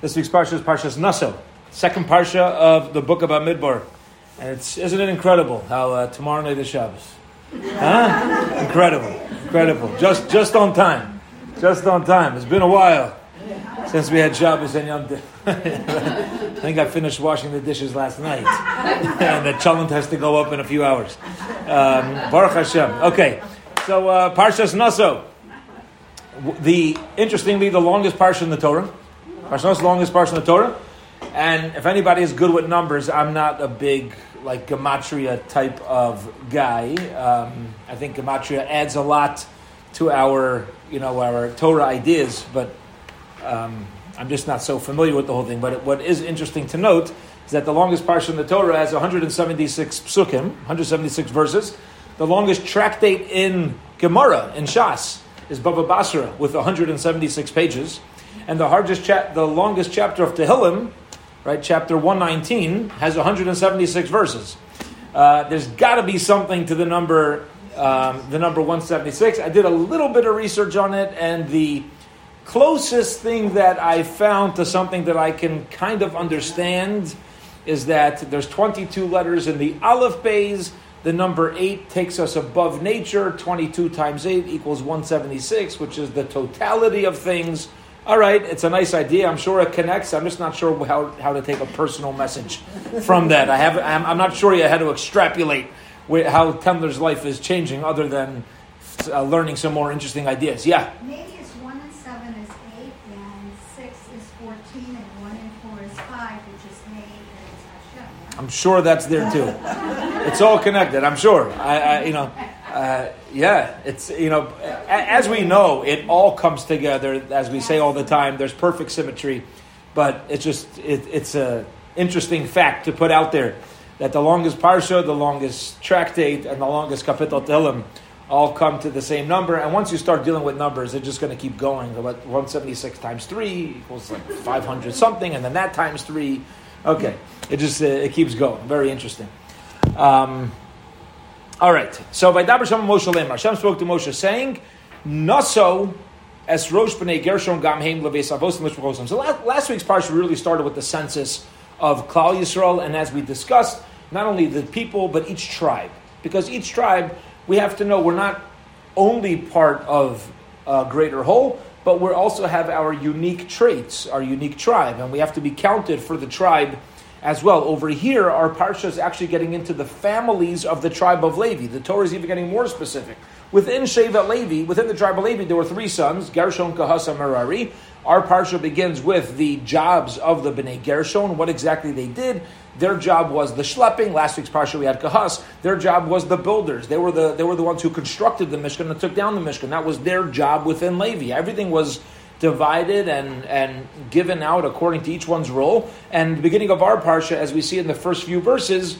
This week's parsha is Parshas Naso, second parsha of the book of Midbar, and it's isn't it incredible how uh, tomorrow night is Shabbos? Huh? incredible, incredible. Just just on time, just on time. It's been a while since we had Shabbos and Yom. I think I finished washing the dishes last night, and the chalent has to go up in a few hours. Um, Baruch Hashem. Okay, so uh, Parshas Naso. The interestingly, the longest parsha in the Torah. Parsha is the longest parsha in the Torah. And if anybody is good with numbers, I'm not a big like gematria type of guy. Um, I think gematria adds a lot to our you know our Torah ideas, but um, I'm just not so familiar with the whole thing. But what is interesting to note is that the longest parsha in the Torah has 176 psukim, 176 verses. The longest tractate in Gemara in Shas is Baba Basra with 176 pages. And the hardest cha- the longest chapter of Tehillim, right, chapter 119, has 176 verses. Uh, there's got to be something to the number, um, the number 176. I did a little bit of research on it, and the closest thing that I found to something that I can kind of understand is that there's 22 letters in the Aleph Bays. The number 8 takes us above nature. 22 times 8 equals 176, which is the totality of things all right, it's a nice idea. I'm sure it connects. I'm just not sure how, how to take a personal message from that. I have, I'm, I'm not sure yet how to extrapolate how Tendler's life is changing other than uh, learning some more interesting ideas. Yeah? Maybe it's 1 and 7 is 8, and 6 is 14, and 1 and 4 is 5, which is 8, and it's Hashem. I'm sure that's there too. it's all connected, I'm sure. I, I you know. Uh, yeah, it's you know, as we know, it all comes together. As we say all the time, there's perfect symmetry, but it's just it, it's a interesting fact to put out there that the longest parsha, the longest tractate, and the longest kapitel tehillim all come to the same number. And once you start dealing with numbers, they're just going to keep going. About 176 times three equals like 500 something, and then that times three. Okay, it just uh, it keeps going. Very interesting. Um, all right. So by Dabar Shem Moshe Lemar, Hashem spoke to Moshe saying, "Naso es Rosh Bnei Gershon Gam Heim Leves Avos Mishpachosim." So last week's parsha really started with the census of Klal Yisrael, and as we discussed, not only the people but each tribe, because each tribe we have to know we're not only part of a greater whole, but we also have our unique traits, our unique tribe, and we have to be counted for the tribe as well. Over here, our parsha is actually getting into the families of the tribe of Levi. The Torah is even getting more specific. Within Shevet Levi, within the tribe of Levi, there were three sons, Gershon, Kahasa, Merari. Our parsha begins with the jobs of the Bnei Gershon, what exactly they did. Their job was the schlepping. Last week's parsha we had Kahas. Their job was the builders. They were the they were the ones who constructed the Mishkan and took down the Mishkan. That was their job within Levi. Everything was divided and, and given out according to each one's role. And the beginning of our parsha, as we see in the first few verses,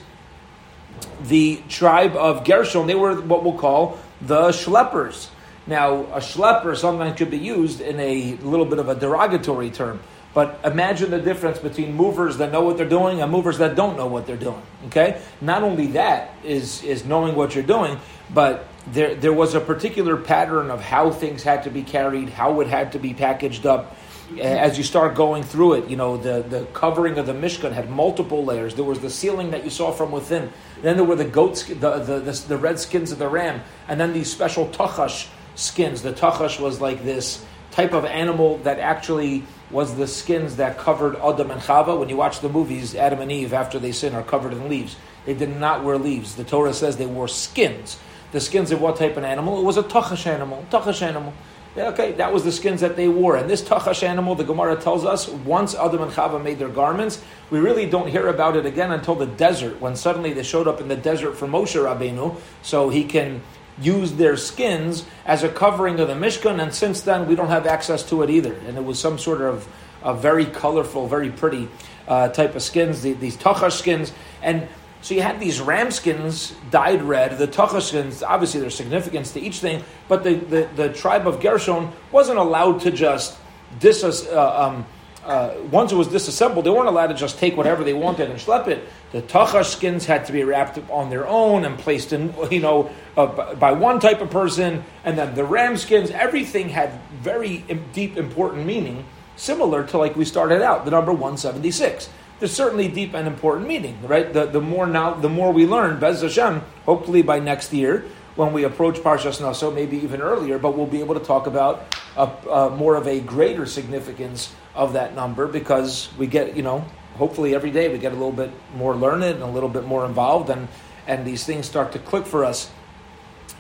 the tribe of Gershon, they were what we'll call the schleppers. Now, a schlepper sometimes could be used in a little bit of a derogatory term. But imagine the difference between movers that know what they're doing and movers that don't know what they're doing. Okay? Not only that is, is knowing what you're doing, but there, there was a particular pattern of how things had to be carried, how it had to be packaged up. As you start going through it, you know, the, the covering of the Mishkan had multiple layers. There was the ceiling that you saw from within. Then there were the goats, the, the, the, the red skins of the ram. And then these special tachash skins. The tachash was like this type of animal that actually was the skins that covered Adam and Chava. When you watch the movies, Adam and Eve, after they sin, are covered in leaves. They did not wear leaves. The Torah says they wore skins the skins of what type of animal? It was a tachash animal. Tachash animal. Okay, that was the skins that they wore. And this tachash animal, the Gemara tells us, once Adam and Chava made their garments, we really don't hear about it again until the desert, when suddenly they showed up in the desert for Moshe Rabbeinu, so he can use their skins as a covering of the Mishkan, and since then we don't have access to it either. And it was some sort of a very colorful, very pretty uh, type of skins, the, these tachash skins. And so you had these ram skins dyed red, the tachash skins, obviously there's significance to each thing, but the, the, the tribe of Gershon wasn't allowed to just dis, uh, um, uh, once it was disassembled, they weren't allowed to just take whatever they wanted and schlep it. The tachash skins had to be wrapped on their own and placed in, you know, uh, by one type of person, and then the ram skins, everything had very deep, important meaning. similar to like we started out, the number 176. There's certainly deep and important meaning, right? The, the more now, the more we learn, Bez Hashem, hopefully by next year, when we approach Parshas Naso, maybe even earlier, but we'll be able to talk about a, a more of a greater significance of that number because we get, you know, hopefully every day we get a little bit more learned and a little bit more involved, and and these things start to click for us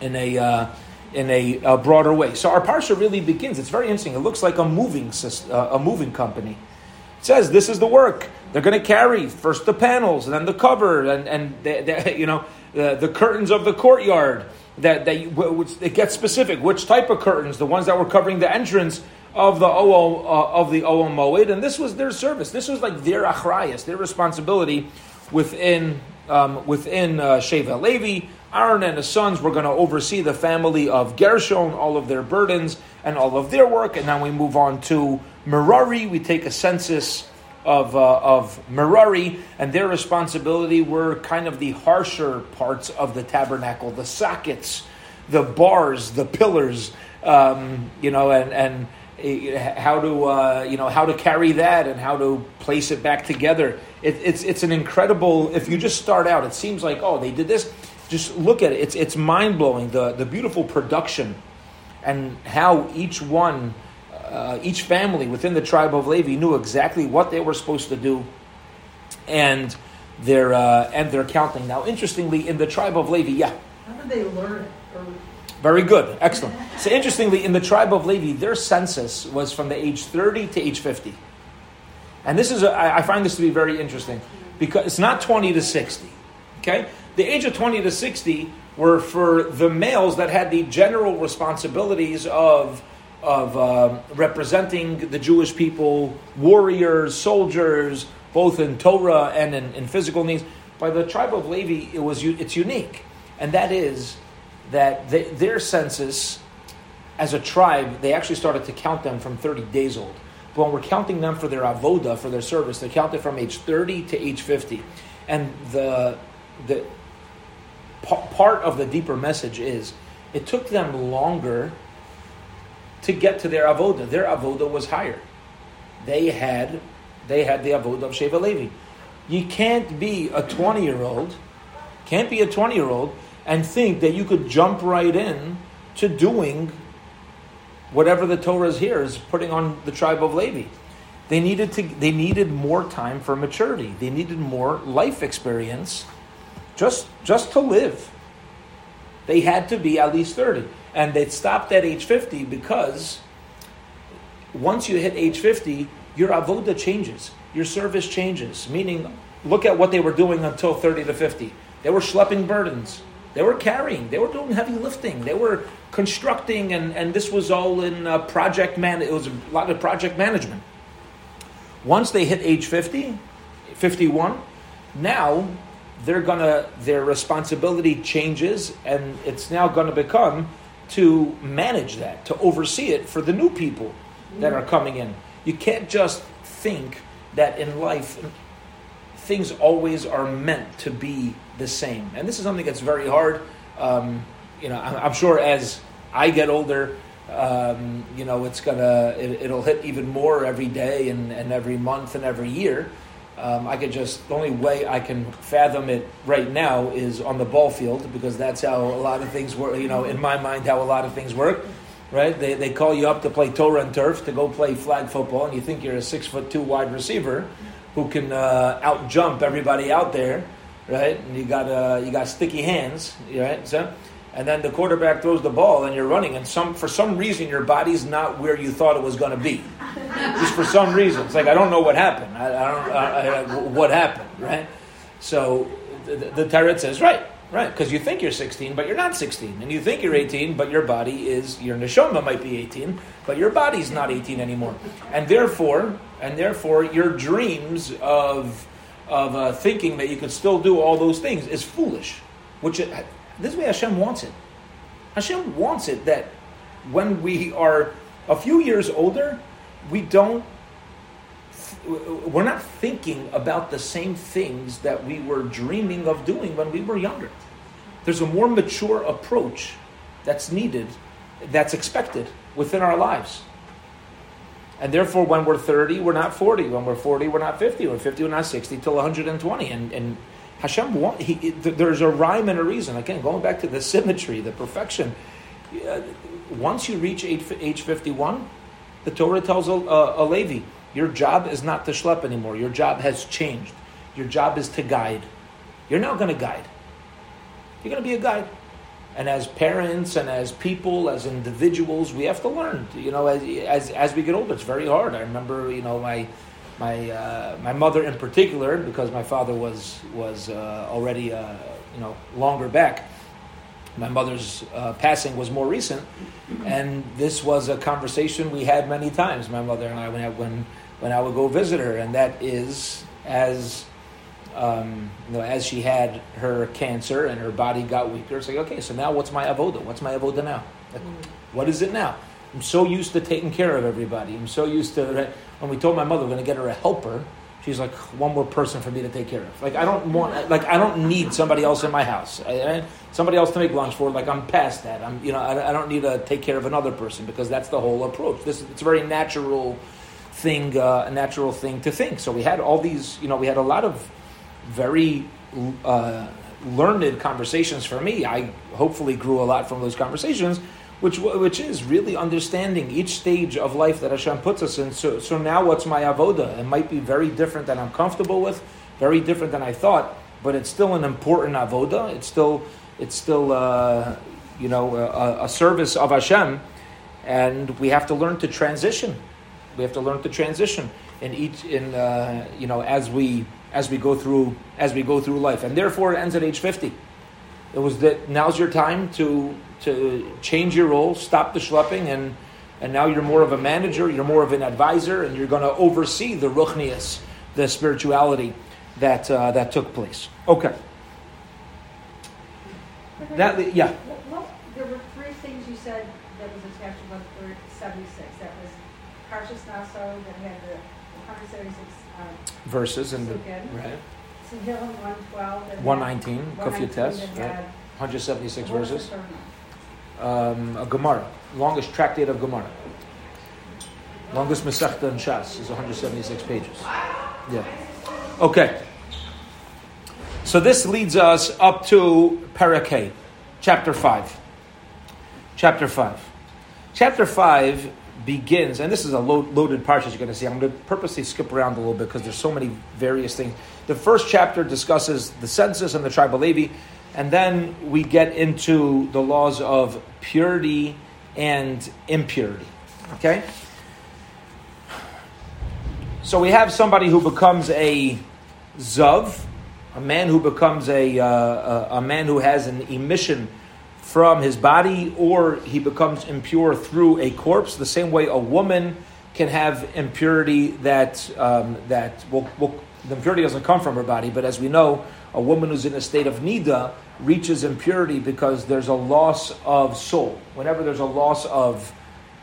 in a. Uh, in a, a, broader way. So our parsha really begins. It's very interesting. It looks like a moving uh, a moving company. Says this is the work they're going to carry first the panels and then the cover and and they, they, you know the, the curtains of the courtyard. That that which, it gets specific. Which type of curtains? The ones that were covering the entrance of the Ohel uh, of the Ohel Moed, and this was their service. This was like their achrayas, their responsibility within um, within uh, Shevet Levi. Aaron and his sons were going to oversee the family of Gershon, all of their burdens and all of their work, and now we move on to Merari. We take a census of uh, of Merari, and their responsibility were kind of the harsher parts of the tabernacle, the sockets, the bars, the pillars, um, you know, and and how to uh, you know how to carry that and how to place it back together. It, it's it's an incredible. If you just start out, it seems like oh they did this. Just look at it. It's it's mind blowing. The the beautiful production and how each one, uh, each family within the tribe of Levi knew exactly what they were supposed to do, and their uh, and their counting. Now, interestingly, in the tribe of Levi, yeah. How did they learn it? Very good. Excellent. So interestingly, in the tribe of Levi, their census was from the age 30 to age 50. And this is, a, I find this to be very interesting because it's not 20 to 60. Okay? The age of 20 to 60 were for the males that had the general responsibilities of, of uh, representing the Jewish people, warriors, soldiers, both in Torah and in, in physical needs. By the tribe of Levi, it was, it's unique. And that is that they, their census as a tribe, they actually started to count them from 30 days old. But when we're counting them for their avoda, for their service, they're counted from age 30 to age 50. And the, the p- part of the deeper message is it took them longer to get to their avoda. Their avoda was higher. They had, they had the avoda of Shevet Levi. You can't be a 20 year old, can't be a 20 year old and think that you could jump right in to doing whatever the Torah is here is putting on the tribe of Levi. They needed to they needed more time for maturity. They needed more life experience just just to live. They had to be at least 30. And they stopped at age 50 because once you hit age 50, your avoda changes. Your service changes. Meaning, look at what they were doing until 30 to 50. They were schlepping burdens. They were carrying, they were doing heavy lifting, they were constructing, and, and this was all in uh, project man. It was a lot of project management. Once they hit age 50, 51, now they're gonna their responsibility changes, and it's now to become to manage that, to oversee it for the new people that are coming in. You can't just think that in life things always are meant to be the same. And this is something that's very hard. Um, you know, I'm, sure as I get older, um, you know, it's gonna it, will hit even more every day and, and every month and every year. Um, I could just the only way I can fathom it right now is on the ball field because that's how a lot of things work. You know, in my mind, how a lot of things work. Right? They, they call you up to play Torah and turf to go play flag football, and you think you're a six foot two wide receiver who can uh, out jump everybody out there, right? And you got uh, you got sticky hands, right? So, and then the quarterback throws the ball and you're running, and some for some reason your body's not where you thought it was going to be. Just for some reason, it's like I don't know what happened. I, I don't I, I, what happened, right? So the, the Torah says, right, right, because you think you're 16, but you're not 16, and you think you're 18, but your body is your neshama might be 18, but your body's not 18 anymore, and therefore and therefore your dreams of of uh, thinking that you could still do all those things is foolish. Which it, this way Hashem wants it. Hashem wants it that when we are a few years older, we don't. We're not thinking about the same things that we were dreaming of doing when we were younger. There's a more mature approach that's needed, that's expected within our lives. And therefore, when we're 30, we're not 40. When we're 40, we're not 50. When we're 50, we're not 60 till 120. And, and Hashem, he, there's a rhyme and a reason. Again, going back to the symmetry, the perfection. Uh, once you reach age 51, the Torah tells a, a, a Levi, your job is not to schlep anymore. Your job has changed. Your job is to guide. You're now going to guide. You're going to be a guide. And as parents and as people, as individuals, we have to learn. You know, as, as, as we get older, it's very hard. I remember, you know, my my uh, my mother in particular, because my father was was uh, already uh, you know longer back. My mother's uh, passing was more recent, and this was a conversation we had many times. My mother and I when I, when when I would go visit her, and that is as um, you know, as she had her cancer and her body got weaker, it's like, okay, so now what's my avoda? What's my avoda now? Like, what is it now? I'm so used to taking care of everybody. I'm so used to when we told my mother we're going to get her a helper. She's like one more person for me to take care of. Like I don't want, like I don't need somebody else in my house. I, I, somebody else to make lunch for. Like I'm past that. I'm, you know, I, I, don't need to take care of another person because that's the whole approach. This it's a very natural thing, uh, a natural thing to think. So we had all these, you know, we had a lot of very uh, learned conversations for me. I hopefully grew a lot from those conversations, which which is really understanding each stage of life that Hashem puts us in. So, so now what's my avoda? It might be very different than I'm comfortable with, very different than I thought, but it's still an important avoda. It's still it's still uh, you know a, a service of Hashem, and we have to learn to transition. We have to learn to transition in each in uh, you know as we as we go through as we go through life, and therefore it ends at age fifty. It was that now's your time to to change your role, stop the schlepping, and and now you're more of a manager, you're more of an advisor, and you're going to oversee the ruchnias, the spirituality that uh, that took place. Okay. That yeah. Well, there were three things you said that was attached to 176. That was Parshas Naso that had the 176 uh, verses and the right. 112. 119, Kuf Test, right? 176 verses. Um, a Gemara, longest tractate of Gemara. Longest Masechta in Shas is 176 pages. Yeah. Okay. So this leads us up to Parakeh, chapter 5. Chapter 5. Chapter 5 begins, and this is a loaded parsha you're going to see. I'm going to purposely skip around a little bit because there's so many various things. The first chapter discusses the census and the tribe of Levi, and then we get into the laws of purity and impurity. Okay? So we have somebody who becomes a zav, a man who becomes a, uh, a, a man who has an emission from his body or he becomes impure through a corpse, the same way a woman can have impurity that, um, that will, will, the impurity doesn't come from her body, but as we know, a woman who's in a state of nida reaches impurity because there's a loss of soul. Whenever there's a loss of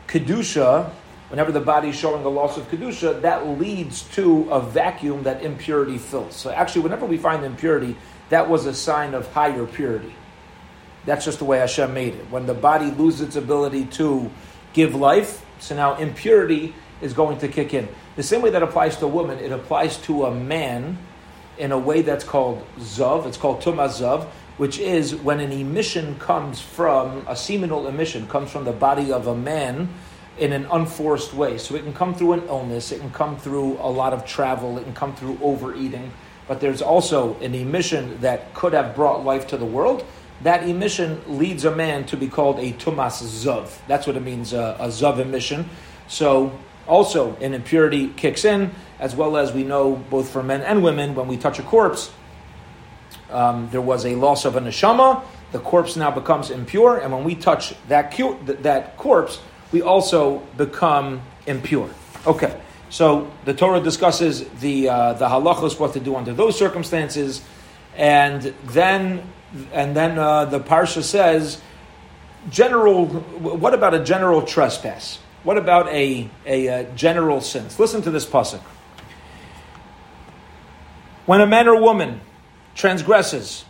kedusha, whenever the body is showing a loss of kedusha, that leads to a vacuum that impurity fills. So actually, whenever we find impurity, that was a sign of higher purity. That's just the way Hashem made it. When the body loses its ability to give life, so now impurity is going to kick in. The same way that applies to a woman, it applies to a man in a way that's called zav. It's called tumaz zav, which is when an emission comes from a seminal emission comes from the body of a man in an unforced way. So it can come through an illness, it can come through a lot of travel, it can come through overeating. But there's also an emission that could have brought life to the world that emission leads a man to be called a tumas zov. That's what it means, uh, a zov emission. So also an impurity kicks in, as well as we know both for men and women, when we touch a corpse, um, there was a loss of a neshama. The corpse now becomes impure, and when we touch that cu- that corpse, we also become impure. Okay, so the Torah discusses the uh, the halachos, what to do under those circumstances, and then and then uh, the parsha says, general. What about a general trespass? What about a, a, a general sin? Listen to this pasuk. When a man or woman transgresses,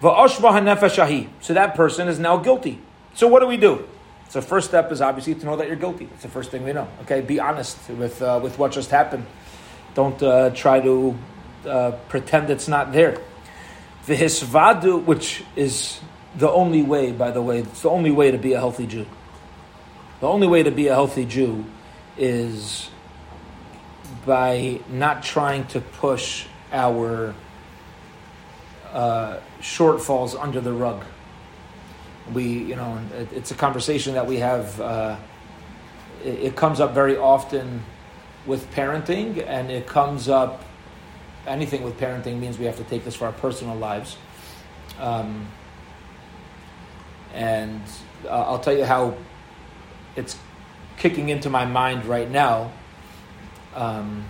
so that person is now guilty. So what do we do? So first step is obviously to know that you're guilty. That's the first thing we know. Okay, be honest with uh, with what just happened. Don't uh, try to uh, pretend it's not there. The hisvadu, which is the only way, by the way, it's the only way to be a healthy Jew. The only way to be a healthy Jew is by not trying to push our uh, shortfalls under the rug. We, you know, it, it's a conversation that we have. Uh, it, it comes up very often with parenting, and it comes up. Anything with parenting means we have to take this for our personal lives. Um, and uh, I'll tell you how it's kicking into my mind right now. Um,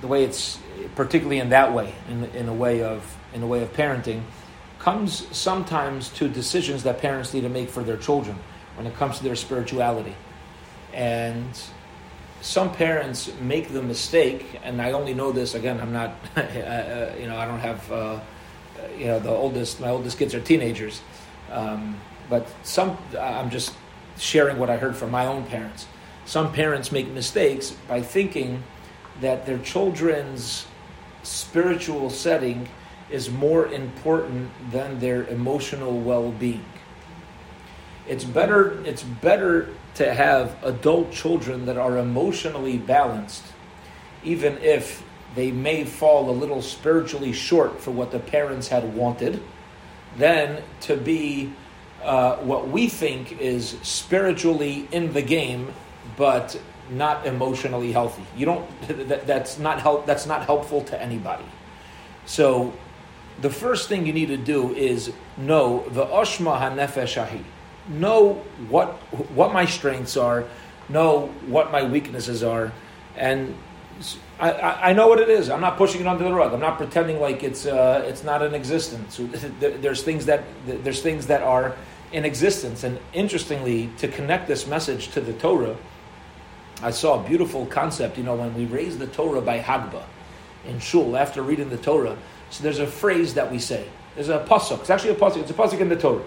the way it's particularly in that way, in, in a way of in a way of parenting, comes sometimes to decisions that parents need to make for their children when it comes to their spirituality, and some parents make the mistake, and I only know this again. I'm not, uh, uh, you know, I don't have, uh, you know, the oldest. My oldest kids are teenagers, um, but some. I'm just sharing what I heard from my own parents. Some parents make mistakes by thinking that their children's spiritual setting is more important than their emotional well-being. It's better it's better to have adult children that are emotionally balanced even if they may fall a little spiritually short for what the parents had wanted than to be uh, what we think is spiritually in the game but not emotionally healthy. You don't. That, that's not help. That's not helpful to anybody. So, the first thing you need to do is know the oshma hanefeshahi. Know what what my strengths are. Know what my weaknesses are, and I, I, know what it is. I'm not pushing it under the rug. I'm not pretending like it's uh, it's not in existence. There's things that there's things that are in existence. And interestingly, to connect this message to the Torah I saw a beautiful concept, you know, when we raise the Torah by Hagba in Shul after reading the Torah. So there's a phrase that we say. There's a pasuk. It's actually a pasuk. It's a pasuk in the Torah.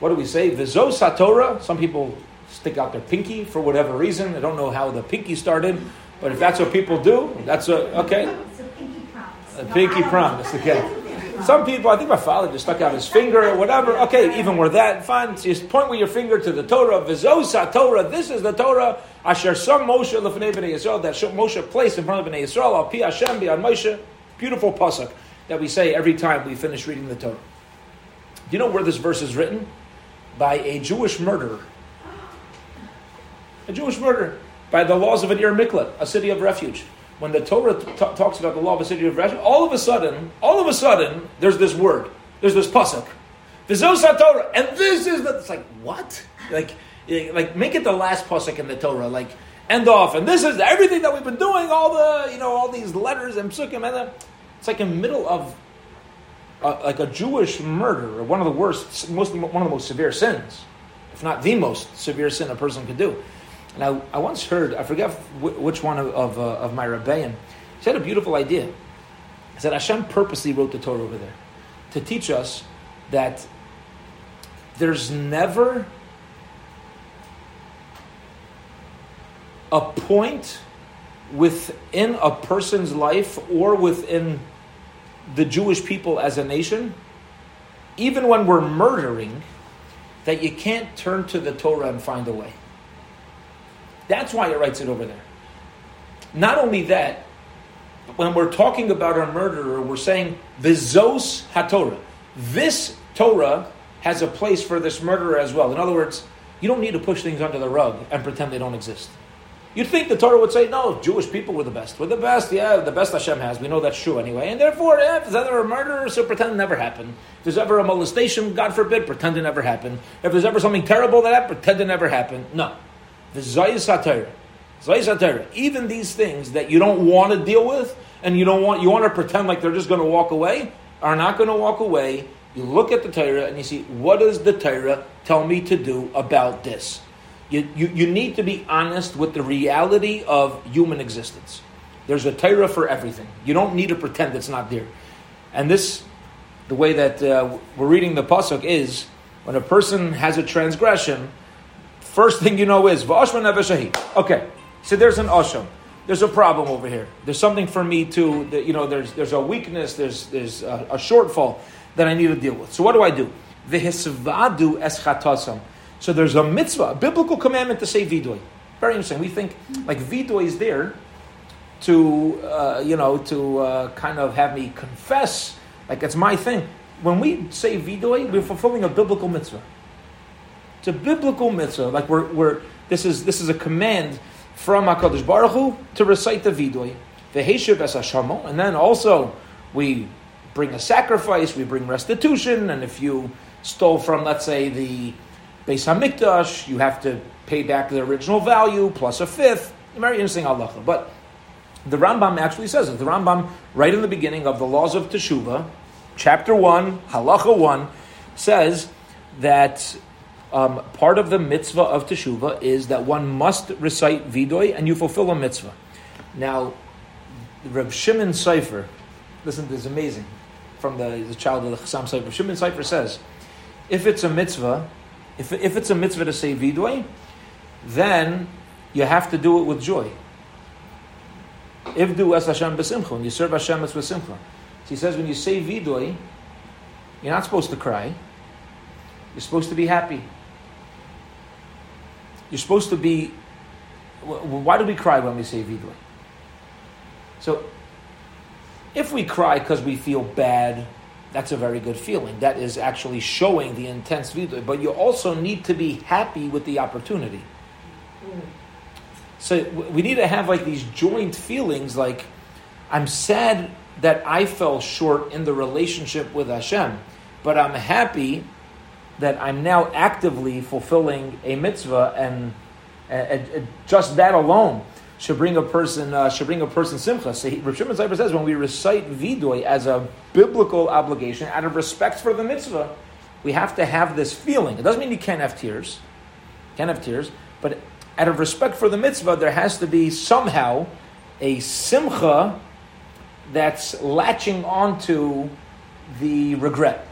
What do we say? Vizos Torah. Some people stick out their pinky for whatever reason. I don't know how the pinky started, but if that's what people do, that's a, okay. It's a pinky promise. A pinky promise. Okay. Some people, I think my father just stuck out his finger or whatever. Okay, even with that, fine. Just point with your finger to the Torah. Vizosa Torah. This is the Torah. Asher some Moshe lefnei b'nei Yisrael. That Moshe placed in front of b'nei Yisrael. Al pi Hashem bi Moshe. Beautiful pasuk that we say every time we finish reading the Torah. Do you know where this verse is written? By a Jewish murderer. A Jewish murderer by the laws of an Ir Miklat, a city of refuge when the Torah t- talks about the law of a city of refuge, all of a sudden, all of a sudden, there's this word, there's this pasuk, V'zos Torah, and this is the. It's like what? Like, like make it the last pasuk in the Torah, like end off, and this is everything that we've been doing, all the you know, all these letters and psukim, and then it's like in the middle of. Uh, like a Jewish murder, one of the worst, most, one of the most severe sins, if not the most severe sin a person could do. And I, I once heard, I forget which one of, of, uh, of my Rebbeim, he had a beautiful idea. He said Hashem purposely wrote the Torah over there to teach us that there's never a point within a person's life or within the Jewish people as a nation, even when we're murdering, that you can't turn to the Torah and find a way. That's why it writes it over there. Not only that, when we're talking about a murderer, we're saying Vizos HaTorah. This Torah has a place for this murderer as well. In other words, you don't need to push things under the rug and pretend they don't exist. You'd think the Torah would say, no, Jewish people were the best. We're the best, yeah, the best Hashem has. We know that's true anyway. And therefore, yeah, if there's ever a murder, so pretend it never happened. If there's ever a molestation, God forbid, pretend it never happened. If there's ever something terrible that happened, pretend it never happened. No. The Zayis HaTorah. Even these things that you don't want to deal with and you don't want you want to pretend like they're just going to walk away are not going to walk away. You look at the Torah and you see what does the Torah tell me to do about this. You, you, you need to be honest with the reality of human existence. There's a Torah for everything. You don't need to pretend it's not there. And this, the way that uh, we're reading the pasuk is when a person has a transgression, first thing you know is V'ashma Neveshahi. Okay, so there's an Asham. There's a problem over here. There's something for me to, that, you know, there's, there's a weakness, there's, there's a, a shortfall that I need to deal with. So what do I do? The V'hisvadu eschatasam. So there's a mitzvah, a biblical commandment to say vidoy. Very interesting. We think like vidoy is there to, uh, you know, to uh, kind of have me confess, like it's my thing. When we say vidoy, we're fulfilling a biblical mitzvah. It's a biblical mitzvah. Like we're, we're this is this is a command from Hakadosh Baruch Hu to recite the vidoy, the heshiv es and then also we bring a sacrifice, we bring restitution, and if you stole from, let's say, the Beis Hamikdash, you have to pay back the original value plus a fifth. Very interesting halacha. But the Rambam actually says it. The Rambam, right in the beginning of the laws of Teshuvah, chapter 1, halacha 1, says that um, part of the mitzvah of Teshuvah is that one must recite Vidoy and you fulfill a mitzvah. Now, Reb Shimon Sofer, listen, this is amazing from the, the child of the Chasam Sofer. Shimon Sofer says, if it's a mitzvah, if, if it's a mitzvah to say Vidoy, then you have to do it with joy. If do as Hashem b'simcha, you serve Hashem, it's with simcha. So he says when you say Vidoy, you're not supposed to cry. You're supposed to be happy. You're supposed to be. Why do we cry when we say Vidoy? So, if we cry because we feel bad, that's a very good feeling. That is actually showing the intense Vidoy. But you also need to be happy with the opportunity. So we need to have like these joint feelings like, I'm sad that I fell short in the relationship with Hashem, but I'm happy that I'm now actively fulfilling a mitzvah, and, and, and just that alone should bring a person uh, should bring a person simcha. So he, Rav Shimon says when we recite vidoy as a biblical obligation, out of respect for the mitzvah, we have to have this feeling. It doesn't mean you can't have tears, can't have tears, but out of respect for the mitzvah, there has to be somehow a simcha that's latching onto the regret.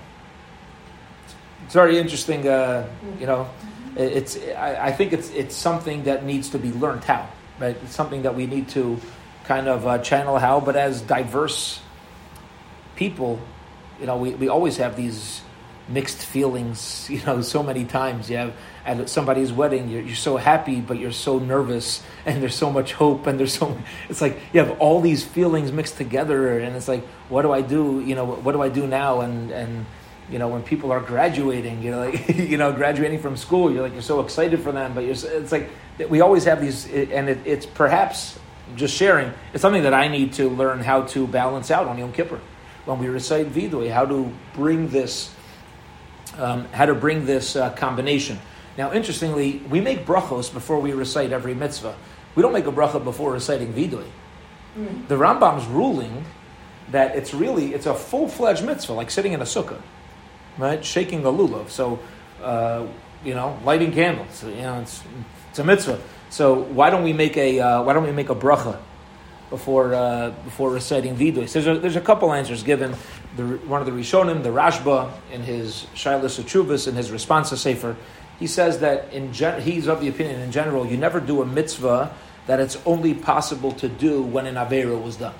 It's very interesting, uh, you know. It's I, I, think it's it's something that needs to be learned how, right? It's something that we need to kind of uh, channel how. But as diverse people, you know, we, we always have these mixed feelings. You know, so many times you have at somebody's wedding, you're, you're so happy, but you're so nervous, and there's so much hope, and there's so it's like you have all these feelings mixed together, and it's like, what do I do? You know, what do I do now? And and you know, when people are graduating, you know, like, you know, graduating from school, you're like you're so excited for them, but you're it's like we always have these, and it, it's perhaps just sharing. It's something that I need to learn how to balance out on Yom Kippur when we recite Vidoy, how to bring this, um, how to bring this uh, combination. Now, interestingly, we make brachos before we recite every mitzvah. We don't make a bracha before reciting vidoy. Mm. The Rambam's ruling that it's really it's a full fledged mitzvah, like sitting in a sukkah, right? Shaking the lulav. So, uh, you know, lighting candles. You know, it's it's a mitzvah. So why don't we make a uh, why don't we make a bracha before uh, before reciting vidoy? So there's a, there's a couple answers given. The, one of the Rishonim, the Rashba, in his Shilas Achuvas, in his response to Sefer, he says that in gen- he's of the opinion in general you never do a mitzvah that it's only possible to do when an avera was done.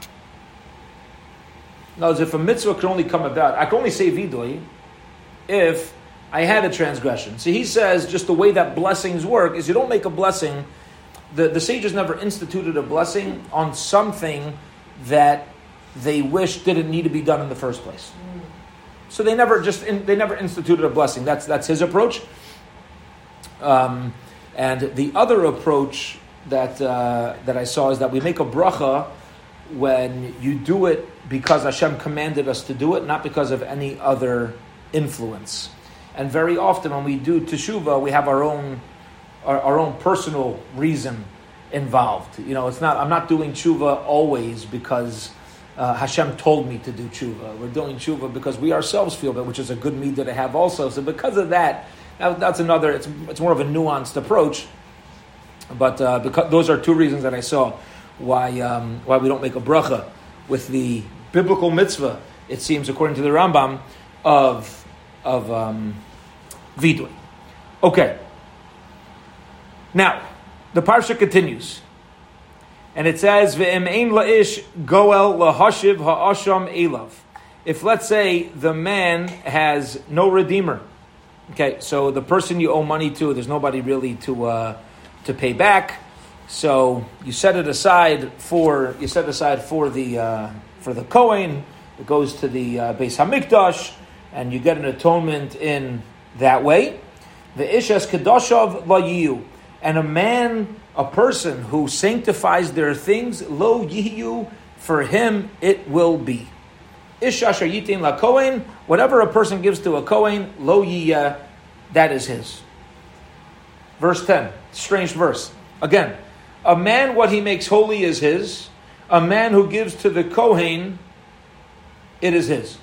Words, if a mitzvah could only come about, I can only say vidoy if I had a transgression. See, he says just the way that blessings work is you don't make a blessing. The, the sages never instituted a blessing on something that they wish didn't need to be done in the first place. So they never just in, they never instituted a blessing. That's that's his approach. Um, and the other approach that uh, that I saw is that we make a bracha when you do it because Hashem commanded us to do it, not because of any other influence. And very often when we do teshuva, we have our own our, our own personal reason involved. You know, it's not. I'm not doing tshuva always because. Uh, Hashem told me to do tshuva. We're doing tshuva because we ourselves feel that, which is a good midah to have also. So because of that, that, that's another. It's it's more of a nuanced approach, but uh, because those are two reasons that I saw why um, why we don't make a bracha with the biblical mitzvah. It seems, according to the Rambam, of of um, vidui. Okay. Now, the parsha continues, and it says, "V'em ein la'ish goel lahashiv ha'asham elav." If let's say the man has no redeemer, okay, so the person you owe money to, there's nobody really to uh, to pay back, so you set it aside for you set aside for the uh, for the Kohen. It goes to the uh, Beis Hamikdash, and you get an atonement in that way. The Ishas Kedoshav Layiyu. And a man, a person who sanctifies their things, Lo Yiyu, for him it will be. Ishasha Yitin La Kohen, whatever a person gives to a Kohen, Lo Yiya, that is his. Verse 10, strange verse. Again, a man, what he makes holy is his. A man who gives to the Kohen, it is his.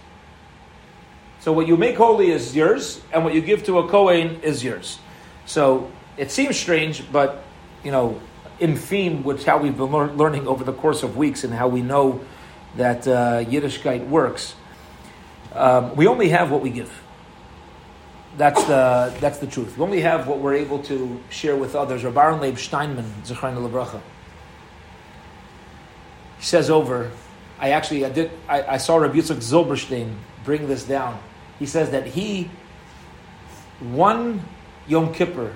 So what you make holy is yours, and what you give to a Kohen is yours. So it seems strange, but you know, in theme with how we've been lear- learning over the course of weeks and how we know that uh, Yiddishkeit works, um, we only have what we give. That's the that's the truth. We only have what we're able to share with others. Rabbi Leib Steinman, Zechron Lebracha. Says over, I actually I did I, I saw Rabbi Yitzchak Zilberstein bring this down. He says that he one Yom Kippur.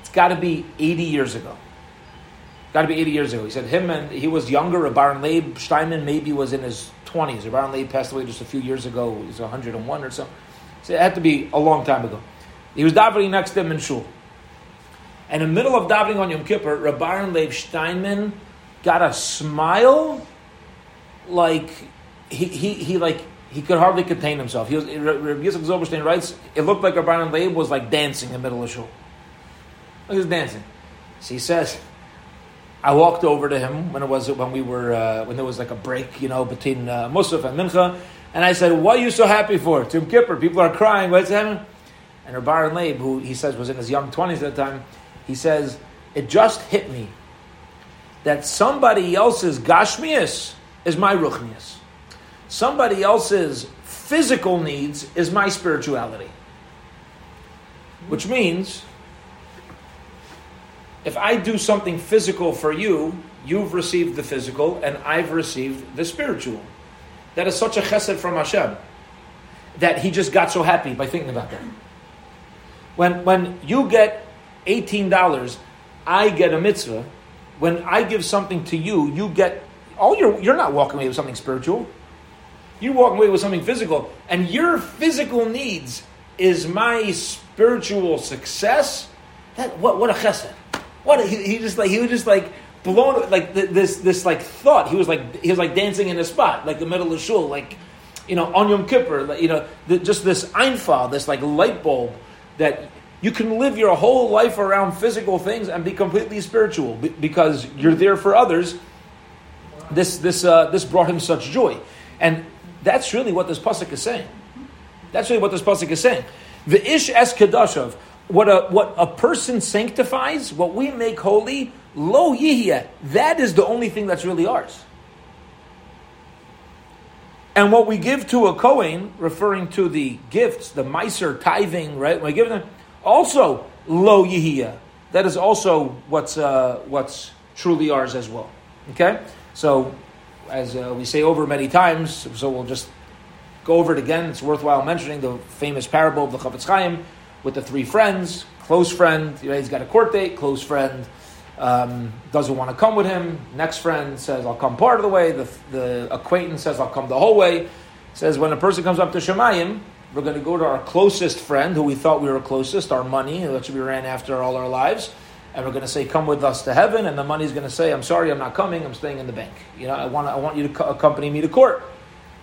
It's got to be 80 years ago. Got to be 80 years ago. He said him and he was younger. Baron Leib Steinman maybe was in his 20s. Baron Leib passed away just a few years ago. He was 101 or so. So it had to be a long time ago. He was davening next to him in shul. And in the middle of davening on Yom Kippur, Rabbi Leib Steinman got a smile like he, he, he like he could hardly contain himself. He was Rabbi Yitzchak Zilberstein writes, it looked like Rabbi Leib was like dancing in the middle of shul. He was dancing. So he says, I walked over to him when it was when we were uh, when there was like a break, you know, between uh, Musaf and Mincha, and I said, "What are you so happy for?" Tim Kippur, people are crying. What's happening? And Rabbi Leib, who he says was in his young twenties at the time, he says, "It just hit me that somebody else's gashmias is my ruchnias, somebody else's physical needs is my spirituality." Which means if I do something physical for you, you've received the physical and I've received the spiritual. That is such a chesed from Hashem that he just got so happy by thinking about that. When, when you get $18, I get a mitzvah. When I give something to you, you get all your, you're not walking away with something spiritual. You're walking away with something physical. And your physical needs is my spiritual success. That, what, what a chesed. What he, he just like he was just like blown like this this like thought. He was like he was like dancing in a spot, like the middle of shul, like you know on Yom Kippur. Like, you know, the, just this einfall, this like light bulb that you can live your whole life around physical things and be completely spiritual because you're there for others. This this uh, this brought him such joy, and that's really what this pasuk is saying. That's really what this pasuk is saying. The ish es kedashav what a what a person sanctifies, what we make holy, lo yihya, that is the only thing that's really ours. And what we give to a Kohen, referring to the gifts, the maaser tithing, right? When we give them, also lo yihya. That is also what's uh, what's truly ours as well. Okay, so as uh, we say over many times, so we'll just go over it again. It's worthwhile mentioning the famous parable of the Chafetz Chaim with the three friends. Close friend, you know, he's got a court date. Close friend um, doesn't want to come with him. Next friend says, "I'll come part of the way." The, the acquaintance says, "I'll come the whole way." Says when a person comes up to Shemayim, we're going to go to our closest friend, who we thought we were closest, our money, which we ran after all our lives, and we're going to say, "Come with us to heaven." And the money's going to say, "I'm sorry, I'm not coming. I'm staying in the bank. You know, I want I want you to co- accompany me to court."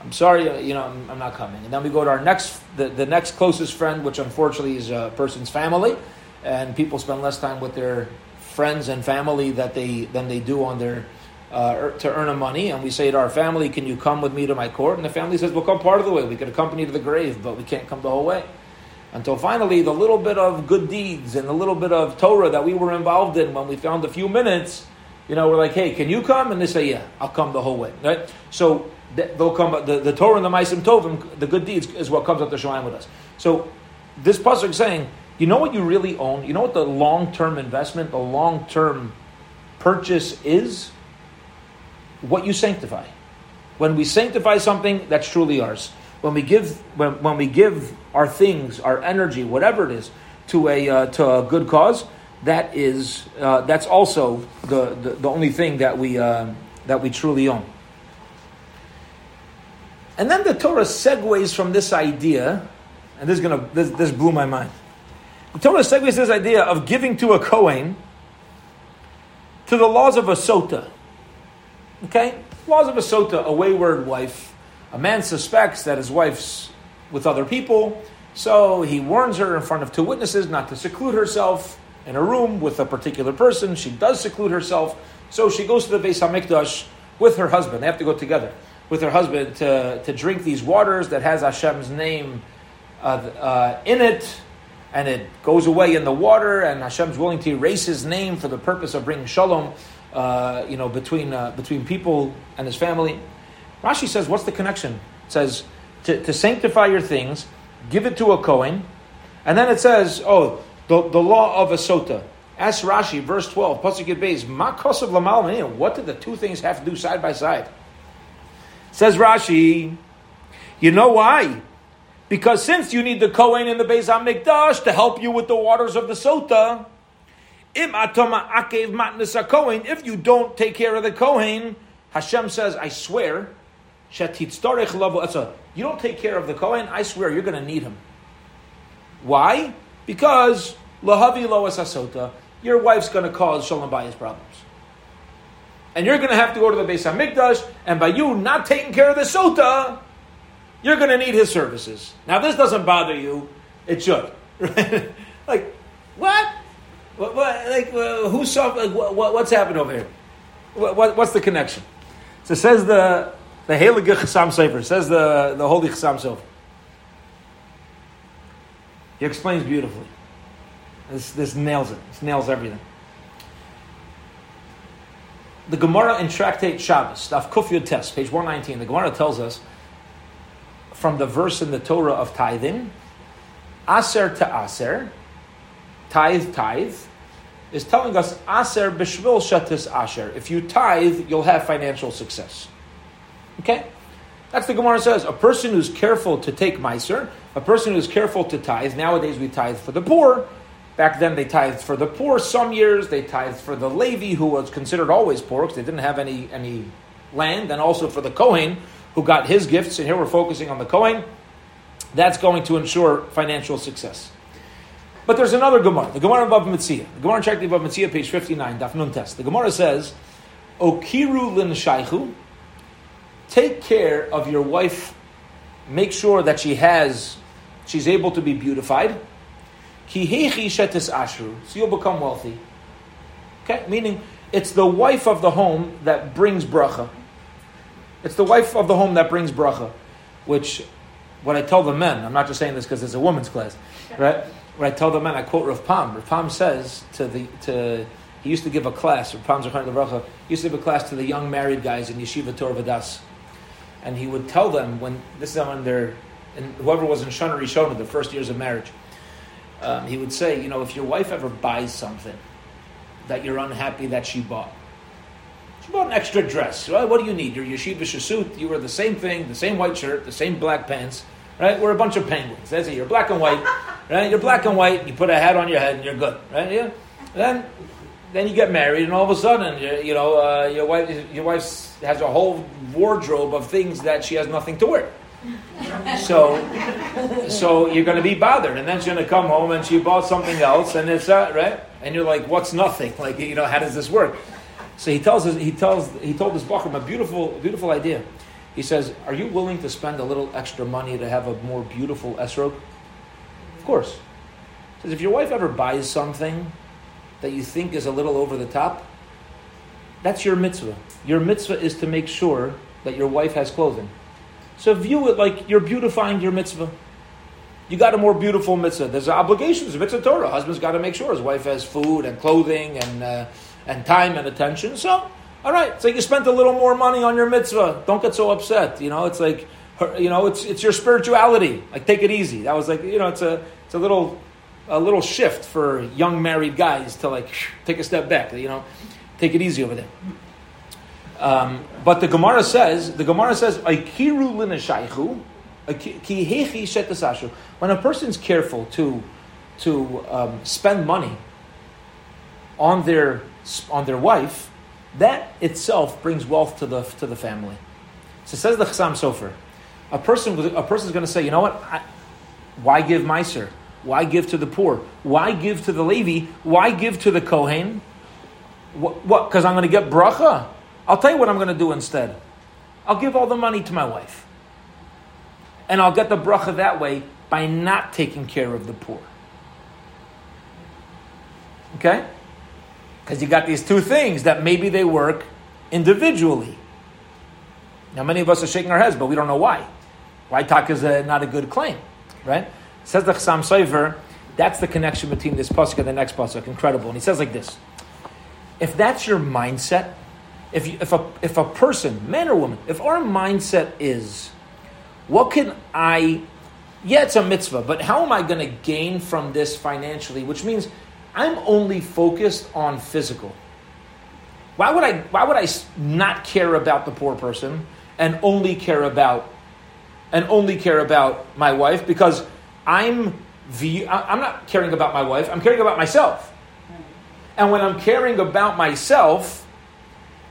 I'm sorry, uh, you know, I'm, I'm, not coming. And then we go to our next, the, the next closest friend, which unfortunately is a person's family, and people spend less time with their friends and family that they than they do on their uh, to earn a money. And we say to our family, "Can you come with me to my court?" And the family says, "We'll come part of the way. We can accompany to the grave, but we can't come the whole way." Until finally, the little bit of good deeds and the little bit of Torah that we were involved in, when we found a few minutes, you know, we're like, "Hey, can you come?" And they say, "Yeah, I'll come the whole way." Right? So they'll come. The, the Torah and the Maisim Tovim, the good deeds, is what comes up to Shemayim with us. So this pasuk saying You know what you really own? You know what the long term investment, the long term purchase is? What you sanctify. When we sanctify something, that's truly ours. When we give, when, when we give our things, our energy, whatever it is, to a uh, to a good cause, that is uh, that's also the, the, the only thing that we uh, that we truly own. And then the Torah segues from this idea, and this is gonna this, this blew my mind. The Torah segues this idea of giving to a Kohen to the laws of a sota. Okay? Laws of a sota, a wayward wife. A man suspects that his wife's with other people, so he warns her in front of two witnesses not to seclude herself in a room with a particular person. She does seclude herself, so she goes to the Beis Hamikdash with her husband. They have to go together with her husband to, to drink these waters that has Hashem's name uh, uh, in it, and it goes away in the water, and Hashem's willing to erase his name for the purpose of bringing shalom, uh, you know, between uh, between people and his family. Rashi says, what's the connection? It says to, to sanctify your things, give it to a Kohen, and then it says, oh, the, the law of a sota. Ask Rashi, verse 12, Pasuk Beis, Ma kosav lamal What did the two things have to do side by side? Says Rashi, you know why? Because since you need the Kohen and the Beis HaMikdash to help you with the waters of the Sota, if you don't take care of the Kohen, Hashem says, I swear, you don't take care of the Kohen, I swear you're going to need him. Why? Because lahavi loas your wife's going to cause shalom bayis problems. And you're going to have to go to the Beis Hamikdash, and by you not taking care of the sota, you're going to need his services. Now, this doesn't bother you; it should. Right? like, what? What, what, like, uh, who saw? Like, what, what's happened over here? What, what's the connection? So says the the Heilige Chasam Sofer. Says the the Holy Chasam Sofer. He explains beautifully. This, this nails it. This nails everything. The Gemara in Tractate Shabbos, Daf Kufyud Test, page 119, the Gemara tells us from the verse in the Torah of tithing, Aser to Aser, tithe, tithe, is telling us Aser b'shvil shatis Asher. If you tithe, you'll have financial success. Okay? That's the Gemara says. A person who's careful to take maaser, a person who's careful to tithe, nowadays we tithe for the poor. Back then they tithed for the poor. Some years they tithed for the Levi, who was considered always poor because they didn't have any, any land, and also for the Kohen, who got his gifts. And here we're focusing on the Kohen. That's going to ensure financial success. But there's another Gemara, the Gemara Bava Metzia. The Gemara the Bava Metzia, page 59, Daf Nun Test. The Gemara says, Okiru lin shaychu, take care of your wife, make sure that she has, she's able to be beautified. Kihechi shetis ashru, so you'll become wealthy. Okay, meaning it's the wife of the home that brings bracha. It's the wife of the home that brings bracha, which what I tell the men, I'm not just saying this because it's a women's class, right? When I tell the men, I quote Rav Pam. Rav Pam says to the to he used to give a class. Rav Pam's Bracha. He used to give a class to the young married guys in Yeshiva Torah Vodaath, and he would tell them when this is when they're and whoever was in Shana Rishona, the first years of marriage, um, he would say, you know, if your wife ever buys something that you're unhappy that she bought, she bought an extra dress. Right? What do you need? Your yeshiva suit. You wear the same thing, the same white shirt, the same black pants. Right? We're a bunch of penguins. That's it. You're black and white. Right? You're black and white. You put a hat on your head and you're good. Right? Yeah. Then, then you get married, and all of a sudden, you know, uh, your wife, your wife has a whole wardrobe of things that she has nothing to wear. So, so you're going to be bothered, and then she's going to come home and she bought something else, and it's uh, right, and you're like, "What's nothing? Like, you know, how does this work?" So he tells us, he tells, he told this Bachram a beautiful, beautiful idea. He says, "Are you willing to spend a little extra money to have a more beautiful esrog?" Of course. He says, if your wife ever buys something that you think is a little over the top, that's your mitzvah. Your mitzvah is to make sure that your wife has clothing. So view it like you're beautifying your mitzvah. You got a more beautiful mitzvah. There's obligations. Mitzvah Torah. Husband's got to make sure his wife has food and clothing and uh, and time and attention. So, all right. So you spent a little more money on your mitzvah. Don't get so upset. You know, it's like, you know, it's it's your spirituality. Like take it easy. That was like, you know, it's a it's a little a little shift for young married guys to like take a step back. You know, take it easy over there. Um, but the Gemara says, the Gemara says, "Aikiru linashaychu, ki When a person's careful to to um, spend money on their on their wife, that itself brings wealth to the to the family. So says the Chasam Sofer. A person a person is going to say, you know what? I, why give maaser? Why give to the poor? Why give to the Levi? Why give to the Kohen? What? Because I'm going to get bracha? I'll tell you what I'm going to do instead. I'll give all the money to my wife. And I'll get the bracha that way by not taking care of the poor. Okay? Because you got these two things that maybe they work individually. Now, many of us are shaking our heads, but we don't know why. Why talk is a, not a good claim, right? Says the Chasam Sofer, that's the connection between this pasuk and the next pasuk. Incredible. And he says like this: If that's your mindset, if you, if a if a person, man or woman, if our mindset is, what can I? Yeah, it's a mitzvah, but how am I going to gain from this financially? Which means I'm only focused on physical. Why would I? Why would I not care about the poor person and only care about and only care about my wife? Because I'm the, I'm not caring about my wife, I'm caring about myself. And when I'm caring about myself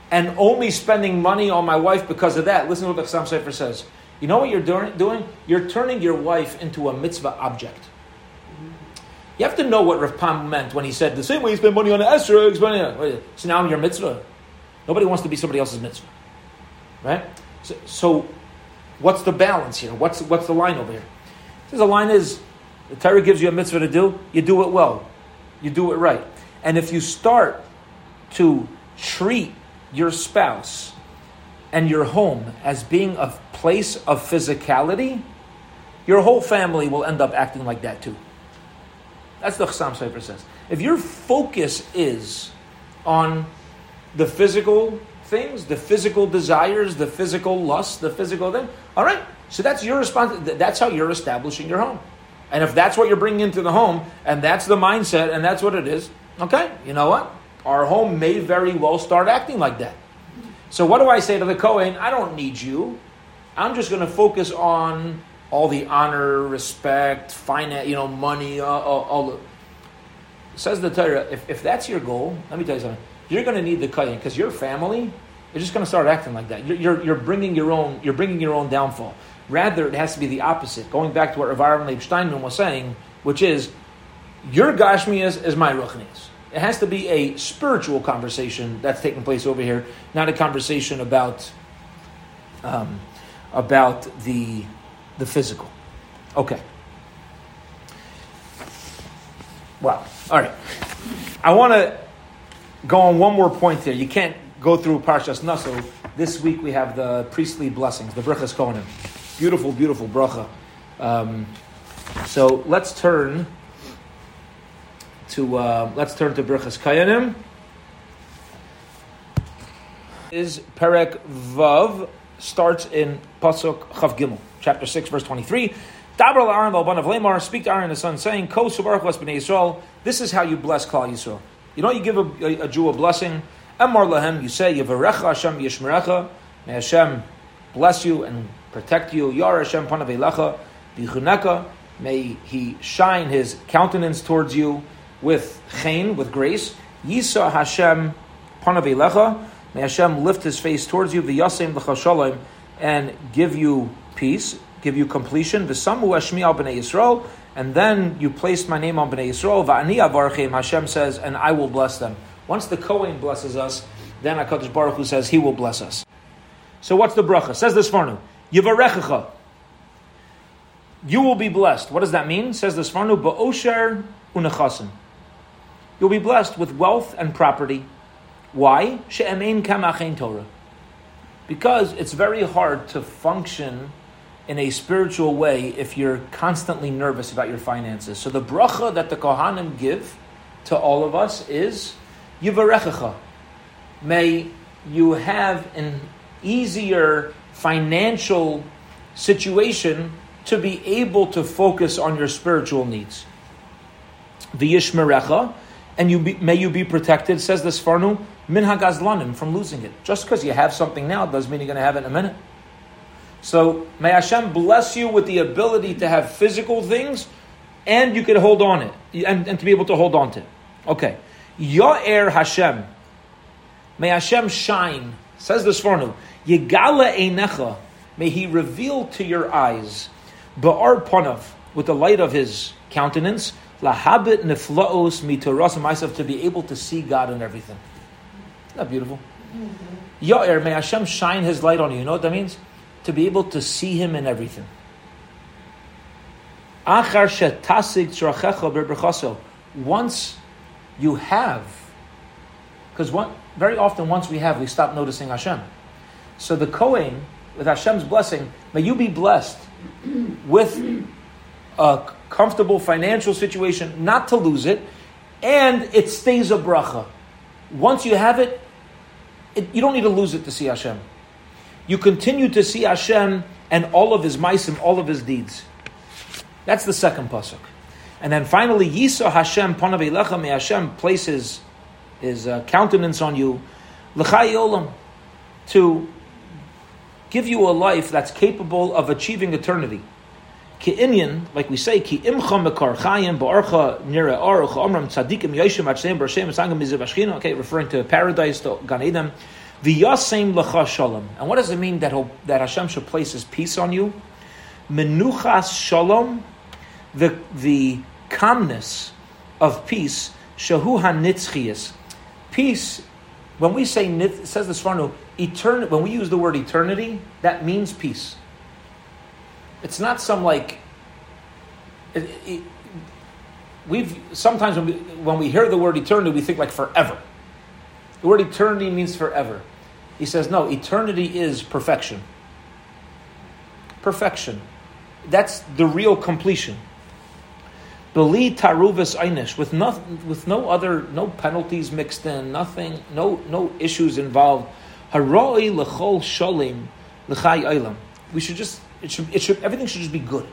and only spending money on my wife because of that, listen to what the Chasam Sofer says. You know what you're doing? You're turning your wife into a mitzvah object. Mm-hmm. You have to know what Rav Pam meant when he said, the same way you spend money on an esrog, so now you're mitzvah. Nobody wants to be somebody else's mitzvah. Right? So, so what's the balance here? What's, what's the line over here? The line is the Torah gives you a mitzvah to do, you do it well, you do it right. And if you start to treat your spouse and your home as being a place of physicality, your whole family will end up acting like that too. That's the Chasam Sofer says. If your focus is on the physical things, the physical desires, the physical lust, the physical thing, all right, so that's your response. That's how you're establishing your home. And if that's what you're bringing into the home, and that's the mindset, and that's what it is, okay, you know what? Our home may very well start acting like that. So what do I say to the Kohen? I don't need you. I'm just going to focus on all the honor, respect, finance, you know, money, uh, all, all the. Says the Torah, if, if that's your goal, let me tell you something. You're going to need the Kohen because your family is just going to start acting like that. You're, you're, you're, bringing your own. You're bringing your own downfall. Rather, it has to be the opposite. Going back to what Rav Aaron Leib Steinman was saying, which is, your Gashmias is my Ruchnias. It has to be a spiritual conversation that's taking place over here, not a conversation about um, about the the physical. Okay. Well, all right. I want to go on one more point here. You can't go through Parshas Naso. This week we have the priestly blessings, the Brachas Kohanim. Beautiful, beautiful bracha. Um, so let's turn to uh, let's turn to Brachas Kohanim. Is Perek Vav starts in Pasuk Chav Gimel, chapter six, verse twenty-three. Dabra Aaron Balban of Lamar, speak to Aaron the son, saying, Ko Subarach was Yisrael. This is how you bless Klal Yisrael. You know, you give a, a, a Jew a blessing. Emar lahem, you say, Yevarecha Hashem Yishmerecha. May Hashem bless you and protect you. Yar Hashem panavelecha bichuneka. May He shine His countenance towards you with chen, with grace. Yisa Hashem panavelecha. May Hashem lift His face towards you. V'yasem l'chashalim and give you peace, give you completion. V'samu Hashmi al b'nei Yisrael. And then you placed my name on b'nei Yisrael. Va'ani avarchim. Hashem says, and I will bless them. Once the Kohen blesses us, then Hakadosh Baruch Hu says He will bless us. So what's the bracha? Says the Sforno. Yivarechecha. You will be blessed. What does that mean? Says the Sforno, Ba'osher unachasim. You'll be blessed with wealth and property. Why? She'emein kamachein Torah. Because it's very hard to function in a spiritual way if you're constantly nervous about your finances. So the bracha that the Kohanim give to all of us is Yivarechecha. May you have an easier financial situation to be able to focus on your spiritual needs. The v'yishmerecha, and you be, may you be protected, says the Sforno, min hagazlanim, from losing it. Just because you have something now doesn't mean you're going to have it in a minute. So may Hashem bless you with the ability to have physical things, and you can hold on it, and, and to be able to hold on to it. Okay. Ya'er Hashem. May Hashem shine. Says the Sforno. Yigala einecha. May He reveal to your eyes. Ba'ar panav. With the light of His countenance. Lahabit neflaos mitoras myself to be able to see God in everything. Isn't that beautiful? Mm-hmm. May Hashem shine His light on you. You know what that means? To be able to see Him in everything. Achar shetasig tzrachecha Once you have. Because very often, once we have, we stop noticing Hashem. So the Kohen, with Hashem's blessing, may you be blessed with a comfortable financial situation, not to lose it, and it stays a bracha. Once you have it, it you don't need to lose it to see Hashem. You continue to see Hashem and all of His meisim, all of His deeds. That's the second pasuk. And then finally, Yisa Hashem Panav may Hashem place His, his uh, countenance on you, L'chai Olam, to give you a life that's capable of achieving eternity. Ki inyan, like we say, ki imcha mekar chayim ba'archa nira aruch omram tzadikim yoshim atzneim b'rashem esangam mizivashchina, okay, referring to paradise, to Gan Eden. V'yasem l'cha shalom. And what does it mean that, that Hashem should place His peace on you? Menuchas shalom, the, the calmness of peace, shahu hanitzchias. Peace, when we say, says the Sforno, etern- when we use the word eternity, that means peace. It's not some like, it, it, we've, sometimes when we, when we hear the word eternity, we think like forever. The word eternity means forever. He says, no, eternity is perfection. Perfection. That's the real completion. Beli taruvas einish, with no, with no other, no penalties mixed in, nothing, no, no issues involved. Haroi lechol sholim lechai olam. We should just, it should, it should, everything should just be good.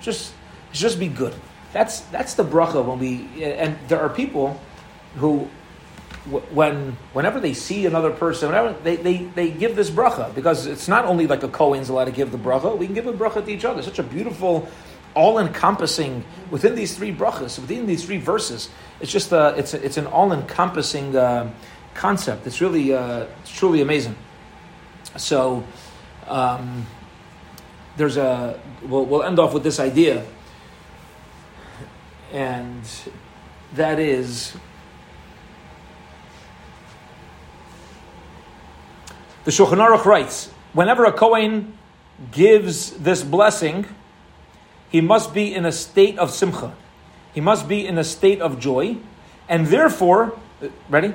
Just, it should just be good. That's, that's the bracha when we, and there are people who, when, whenever they see another person, whenever they, they, they give this bracha, because it's not only like a Kohen's allowed to give the bracha, we can give a bracha to each other. Such a beautiful, all encompassing within these three brachas, within these three verses. It's just a, it's a, it's an all encompassing uh, concept. It's really uh, it's truly amazing. So um, there's a we'll, we'll end off with this idea, and that is. The Shulchan Aruch writes, whenever a Kohen gives this blessing, he must be in a state of simcha. He must be in a state of joy. And therefore, uh, ready?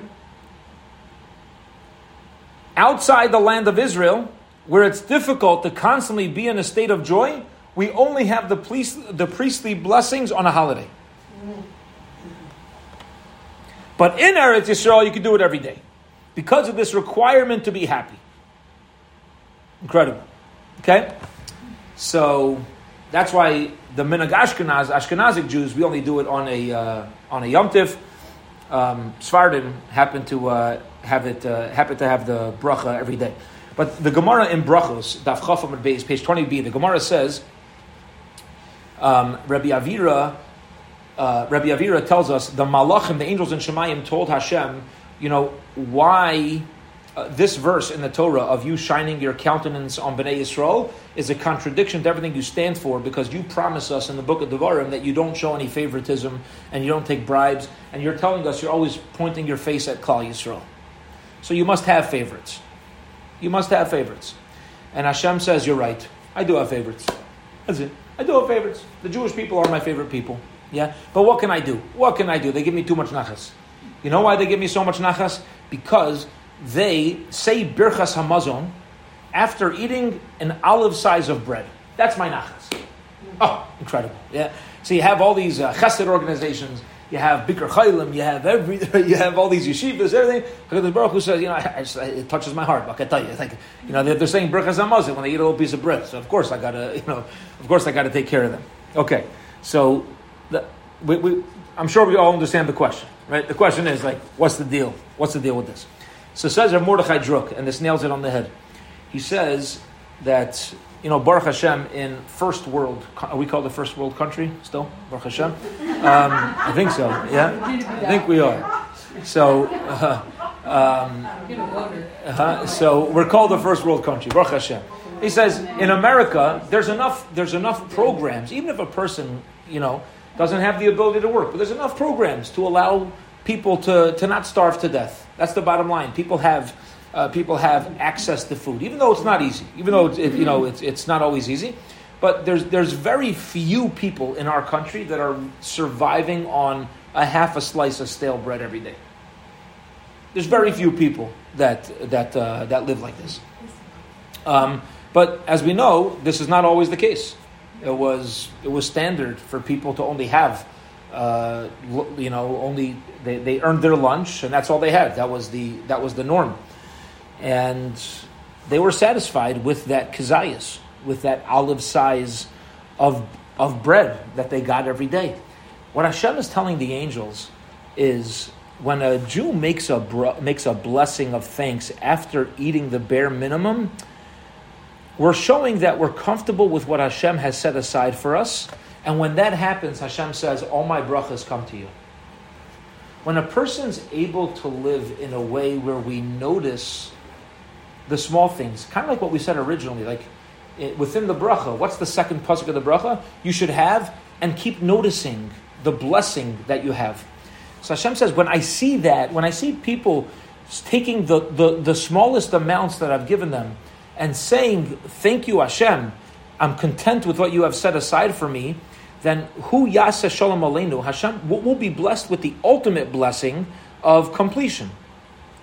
Outside the land of Israel, where it's difficult to constantly be in a state of joy, we only have the, priest, the priestly blessings on a holiday. But in Eretz Yisrael, you can do it every day because of this requirement to be happy. Incredible. Okay? So that's why the minhag Ashkenaz, Ashkenazic Jews, we only do it on a uh, on a Yom Tif. Um, Sephardim happen to uh, have it uh, happen to have the bracha every day. But the Gemara in Brachos, Daf Chafam base, page twenty b, the Gemara says, um, Rabbi Avira, uh, Rabbi Avira tells us the Malachim, the angels in Shemayim, told Hashem, you know, why uh, this verse in the Torah of you shining your countenance on Bnei Yisrael is a contradiction to everything you stand for because you promise us in the book of Devarim that you don't show any favoritism and you don't take bribes and you're telling us you're always pointing your face at Klal Yisrael. So you must have favorites. You must have favorites. And Hashem says, You're right. I do have favorites. That's it. I do have favorites. The Jewish people are my favorite people. Yeah? But what can I do? What can I do? They give me too much nachas. You know why they give me so much nachas? Because they say Birchas Hamazon after eating an olive size of bread. That's my nachas. Oh, incredible. Yeah. So you have all these uh, chesed organizations, you have Bikur Chaylim, you have every, you have all these yeshivas, everything. the Baruch Hu says, you know, I, I it touches my heart. I can tell you, like, you know, they're, they're saying Birchas Hamazon when they eat a little piece of bread. So of course I gotta, you know, of course I gotta take care of them. Okay. So the, we, we, I'm sure we all understand the question, right? The question is like, what's the deal? What's the deal with this? So says Rav Mordechai Druk, and this nails it on the head. He says that you know Baruch Hashem in first world. Are we called the first world country still? Baruch Hashem. Um, I think so. Yeah, I think we are. So. Uh, um, uh, so we're called the first world country, Baruch Hashem. He says in America there's enough there's enough programs, even if a person you know doesn't have the ability to work, but there's enough programs to allow people to, to not starve to death. That's the bottom line. People have uh, people have access to food, even though it's not easy, even though it, you know it's, it's not always easy. But there's there's very few people in our country that are surviving on a half a slice of stale bread every day. There's very few people that that uh, that live like this. Um, but as we know, this is not always the case. It was it was standard for people to only have, uh, you know, only they, they earned their lunch and that's all they had. That was the that was the norm, and they were satisfied with that kazayas, with that olive size of of bread that they got every day. What Hashem is telling the angels is when a Jew makes a makes a blessing of thanks after eating the bare minimum, we're showing that we're comfortable with what Hashem has set aside for us. And when that happens, Hashem says, "All my brachas come to you." When a person's able to live in a way where we notice the small things, kind of like what we said originally, like eh, within the bracha, what's the second pasuk of the bracha? You should have and keep noticing the blessing that you have. So Hashem says, when I see that, when I see people taking the, the, the smallest amounts that I've given them and saying, Thank you, Hashem, I'm content with what you have set aside for me, then who yasa shalom aleinu, Hashem will be blessed with the ultimate blessing of completion,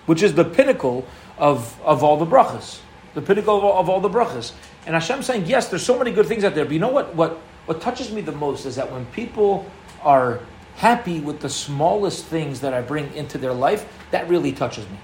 which is the pinnacle of, of all the brachas. The pinnacle of all, of all the brachas. And Hashem saying, yes, there's so many good things out there, but you know what, what, what touches me the most is that when people are happy with the smallest things that I bring into their life, that really touches me.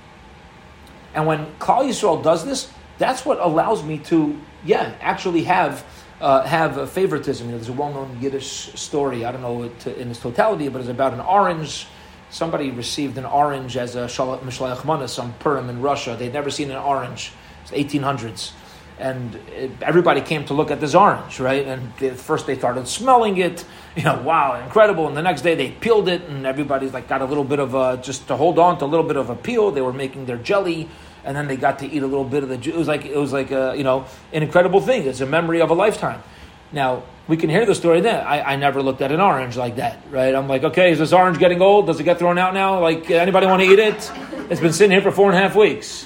And when Klal Yisrael does this, that's what allows me to, yeah, actually have uh, have a favoritism. You know, there's a well-known Yiddish story. I don't know it in its totality, but it's about an orange. Somebody received an orange as a Mishloach Manos on Purim in Russia. They'd never seen an orange. It's 1800s and it, everybody came to look at this orange, right? And they, first they started smelling it, you know, wow, incredible. And the next day they peeled it, and everybody's like got a little bit of a just to hold on to a little bit of a peel. They were making their jelly, and then they got to eat a little bit of the. It was like it was like a you know an incredible thing. It's a memory of a lifetime. Now we can hear the story. Then I, I never looked at an orange like that, right? I'm like, okay, is this orange getting old? Does it get thrown out now? Like anybody want to eat it? It's been sitting here for four and a half weeks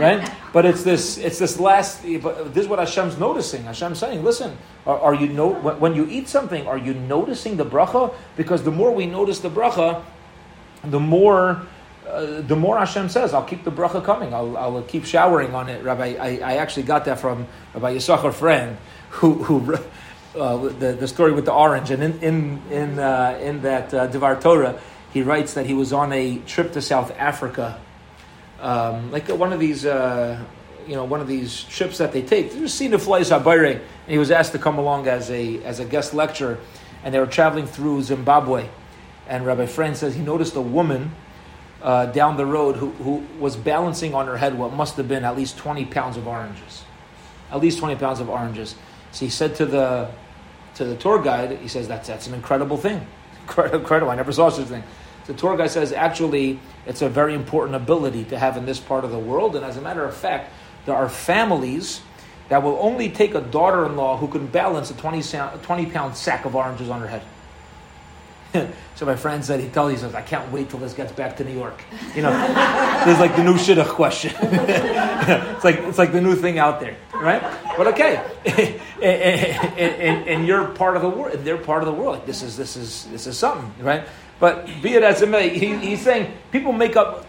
right? But it's this, it's this last. But this is what Hashem's noticing. Hashem's saying, "Listen, are, are you know when you eat something? Are you noticing the bracha? Because the more we notice the bracha, the more." Uh, the more Hashem says, I'll keep the bracha coming. I'll, I'll keep showering on it. Rabbi, I, I actually got that from Rabbi Yisachar Frand, who, who uh, the, the story with the orange. And in, in, in, uh, in that uh, Devar Torah, he writes that he was on a trip to South Africa um, like one of these, uh, you know, one of these trips that they take. There's seen the flies Habayre, and he was asked to come along as a as a guest lecturer, and they were traveling through Zimbabwe, and Rabbi Frand says he noticed a woman uh, down the road who, who was balancing on her head what must have been at least 20 pounds of oranges. At least 20 pounds of oranges. So he said to the to the tour guide, he says, that's, that's an incredible thing. Incredible. I never saw such a thing. The tour guide says, actually, it's a very important ability to have in this part of the world. And as a matter of fact, there are families that will only take a daughter in law who can balance a 20, 20 pound sack of oranges on her head. so my friend said, he tells, he says, I can't wait till this gets back to New York. You know, there's like the new shidduch question. it's like it's like the new thing out there, right? But okay, and you're part of the world, They're part of the world, like this is this is this is something, right? But be it as it may, he, he's saying people make up.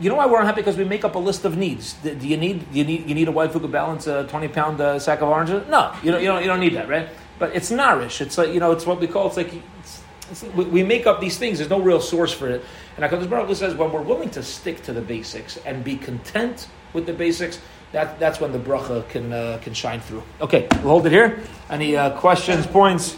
You know why we're unhappy? Because we make up a list of needs. Do you need do you need you need a wife who could balance a twenty pound uh, sack of oranges? No, you don't, you don't you don't need that, right? But it's nourish. It's like you know, it's what we call. It's like it's, we make up these things. There's no real source for it. And Hakadosh Baruch says when we're willing to stick to the basics and be content with the basics, that, that's when the bracha can uh, can shine through. Okay, we'll hold it here. Any uh, questions, points?